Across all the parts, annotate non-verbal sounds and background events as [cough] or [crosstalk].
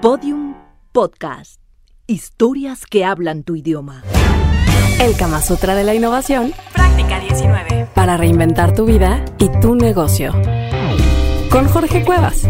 Podium Podcast. Historias que hablan tu idioma. El Kama Sutra de la Innovación. Práctica 19. Para reinventar tu vida y tu negocio. Con Jorge Cuevas.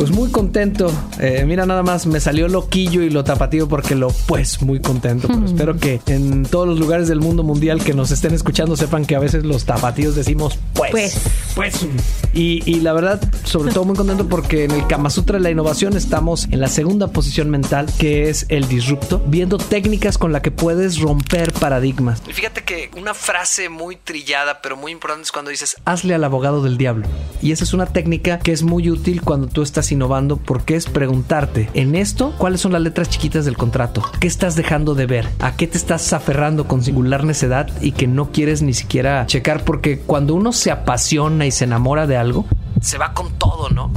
Pues muy contento. Eh, mira, nada más me salió loquillo y lo tapatío porque lo pues muy contento. Pero espero que en todos los lugares del mundo mundial que nos estén escuchando sepan que a veces los tapatíos decimos pues. Pues. Pues. Y, y la verdad, sobre todo muy contento porque en el Kama Sutra de la innovación estamos en la segunda posición mental que es el disrupto, viendo técnicas con la que puedes romper paradigmas. Y fíjate que una frase muy trillada pero muy importante es cuando dices hazle al abogado del diablo. Y esa es una técnica que es muy útil cuando tú estás innovando porque es preguntarte en esto cuáles son las letras chiquitas del contrato, qué estás dejando de ver, a qué te estás aferrando con singular necedad y que no quieres ni siquiera checar porque cuando uno se apasiona y se enamora de algo, se va con todo, ¿no?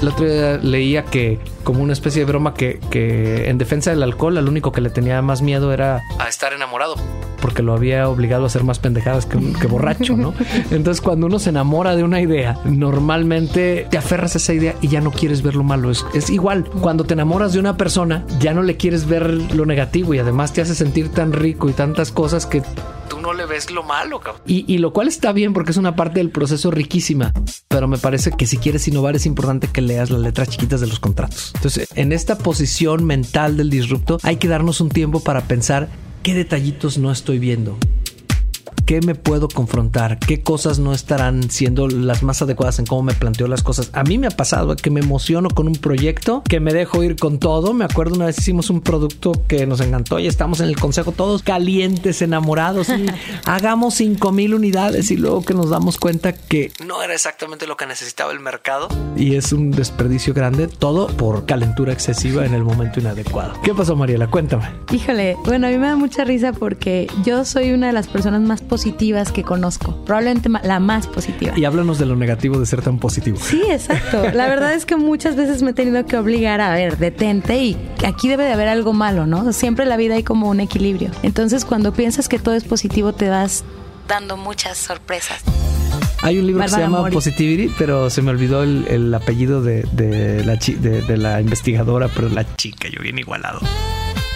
El otro día leía que, como una especie de broma, que, que en defensa del alcohol, al único que le tenía más miedo era a estar enamorado, porque lo había obligado a hacer más pendejadas que, borracho, ¿no? [laughs] Entonces, cuando uno se enamora de una idea, normalmente te aferras a esa idea y ya no quieres ver lo malo. Es, es igual, cuando te enamoras de una persona, ya no le quieres ver lo negativo y además te hace sentir tan rico y tantas cosas que tú no le ves lo malo, cabrón. Y, y lo cual está bien porque es una parte del proceso riquísima. Pero me parece que si quieres innovar es importante que leas las letras chiquitas de los contratos. Entonces, en esta posición mental del disrupto, hay que darnos un tiempo para pensar qué detallitos no estoy viendo. ¿Qué me puedo confrontar? ¿Qué cosas no estarán siendo las más adecuadas en cómo me planteo las cosas? A mí me ha pasado que me emociono con un proyecto, que me dejo ir con todo. Me acuerdo una vez hicimos un producto que nos encantó y estamos en el consejo todos calientes, enamorados y [laughs] hagamos 5 mil unidades y luego que nos damos cuenta que no era exactamente lo que necesitaba el mercado y es un desperdicio grande, todo por calentura excesiva en el momento inadecuado. ¿Qué pasó Mariela? Cuéntame. Híjole, bueno, a mí me da mucha risa porque yo soy una de las personas más positivas que conozco. Probablemente la más positiva. Y háblanos de lo negativo de ser tan positivo. Sí, exacto. La verdad es que muchas veces me he tenido que obligar a ver, detente y aquí debe de haber algo malo, ¿no? Siempre en la vida hay como un equilibrio. Entonces, cuando piensas que todo es positivo, te vas dando muchas sorpresas. Hay un libro que se llama Mori. Positivity, pero se me olvidó el, el apellido de, de la chi- de, de la investigadora, pero la chica, yo bien igualado.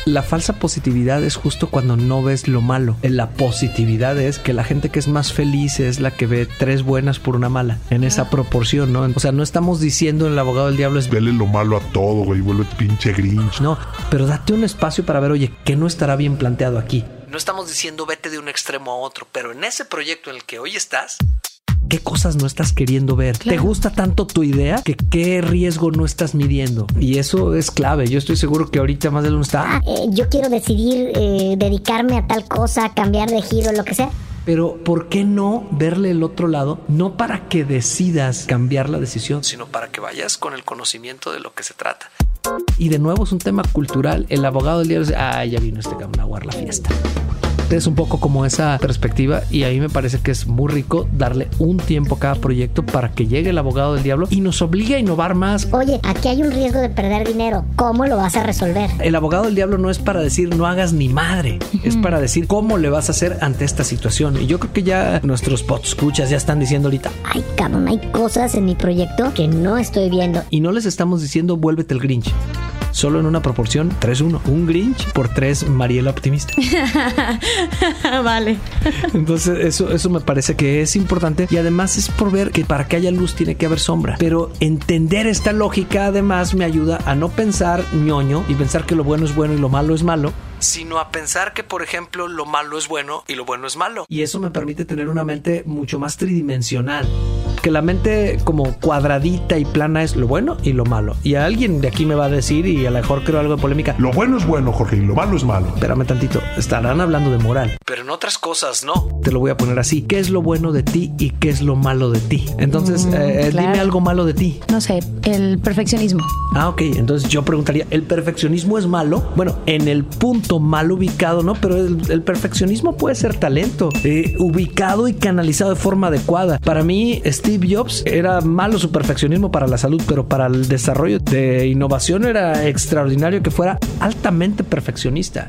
La falsa positividad es justo cuando no ves lo malo. La positividad es que la gente que es más feliz es la que ve tres buenas por una mala, en esa proporción, ¿no? O sea, no estamos diciendo el abogado del diablo es Vele lo malo a todo, güey. Vuelve pinche Grinch. no, pero date un espacio para ver, oye, ¿qué no estará bien planteado aquí? No estamos diciendo vete de un extremo a otro, pero en ese proyecto en el que hoy estás, ¿qué cosas no estás queriendo ver? ¿Te gusta tanto tu idea que qué riesgo no estás midiendo? Y eso es clave. Yo estoy seguro que ahorita más de uno está, "Ah, eh, yo quiero decidir eh, dedicarme a tal cosa, cambiar de giro, lo que sea. pero ¿por qué no verle el otro lado? No para que decidas cambiar la decisión, sino para que vayas con el conocimiento de lo que se trata. Y de nuevo es un tema cultural. El abogado del diario dice, ah, ya vino este cabrón a aguar la fiesta. Es un poco como esa perspectiva y a mí me parece que es muy rico darle un tiempo a cada proyecto para que llegue el abogado del diablo y nos obligue a innovar más. Oye, aquí hay un riesgo de perder dinero. ¿Cómo lo vas a resolver? El abogado del diablo no es para decir no hagas ni madre, es para decir cómo le vas a hacer ante esta situación. Y yo creo que ya nuestros escuchas ya están diciendo ahorita, Ay, cabrón, hay cosas en mi proyecto que no estoy viendo. y no les estamos diciendo vuélvete el Grinch. Solo en una proporción 3-1. Un Grinch por 3 Mariela Optimista. [laughs] vale. Entonces eso, eso me parece que es importante y además es por ver que para que haya luz tiene que haber sombra. Pero entender esta lógica además me ayuda a no pensar ñoño y pensar que lo bueno es bueno y lo malo es malo, sino a pensar que por ejemplo lo malo es bueno y lo bueno es malo. Y eso me permite tener una mente mucho más tridimensional. Que la mente como cuadradita y plana es lo bueno y lo malo. Y alguien de aquí me va a decir, y a lo mejor creo algo de polémica, Lo bueno es bueno, Jorge, y lo malo es malo. Espérame tantito, estarán hablando de moral. Pero en otras cosas no. Te lo voy a poner así. ¿Qué es lo bueno de ti y qué es lo malo de ti? Entonces, eh, claro. dime algo malo de ti. No sé, el perfeccionismo. Ah, ok. Entonces yo preguntaría, ¿el perfeccionismo es malo? Bueno, en el punto mal ubicado, ¿no? Pero el, el perfeccionismo puede ser talento, eh, ubicado y canalizado de forma adecuada. Para mí, Steve Jobs era malo su perfeccionismo para la salud, pero para el desarrollo de innovación era extraordinario que fuera altamente perfeccionista.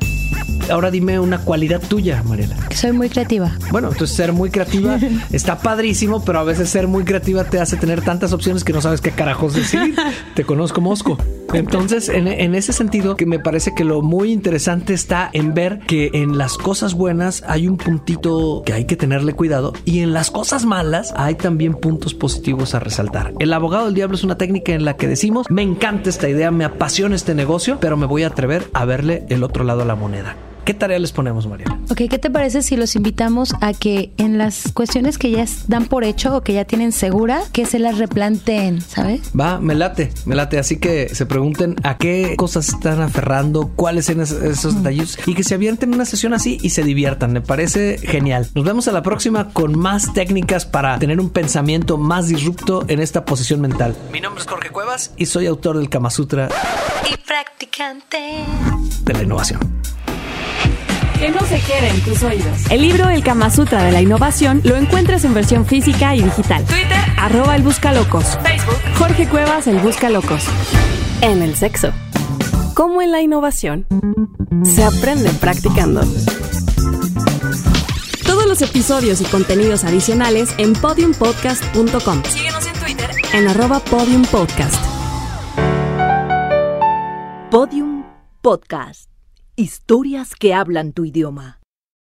ahora dime una cualidad tuya, Mariela. Que soy muy creativa. Bueno, entonces ser muy creativa [laughs] está padrísimo, pero a veces ser muy creativa te hace tener tantas opciones que no sabes qué carajos decir. [laughs] te conozco Mosco. Entonces, en, ese sentido, que me parece que lo muy interesante está en ver que en las cosas buenas hay un puntito que hay que tenerle cuidado y en las cosas malas hay también puntos positivos a resaltar. El abogado del diablo es una técnica en la que decimos, me encanta esta idea, me apasiona este negocio, pero me voy a atrever a verle el otro lado a la moneda. ¿Qué tarea les ponemos, Mariela? Ok, ¿qué te parece si los invitamos a que en las cuestiones que ya dan por hecho o que ya tienen segura, que se las replanteen, ¿sabes? Va, me late, me late. Así que se pregunten a qué cosas están aferrando, cuáles son esos, esos detalles y que se avienten una sesión así y se diviertan. Me parece genial. Nos vemos a la próxima con más técnicas para tener un pensamiento más disrupto en esta posición mental. Mi nombre es Jorge Cuevas y soy autor del Kama Sutra Y practicante. de la innovación. Que no se quede en tus oídos. El libro El Kama Sutra de la Innovación lo encuentras en versión física y digital. Twitter, arroba el Buscalocos. Facebook, Jorge Cuevas, el Buscalocos. En el sexo. Como en la innovación. Se aprende practicando. Todos los episodios y contenidos adicionales en podiumpodcast.com. Síguenos en Twitter en arroba podiumpodcast. Podium Podcast. Historias que hablan tu idioma.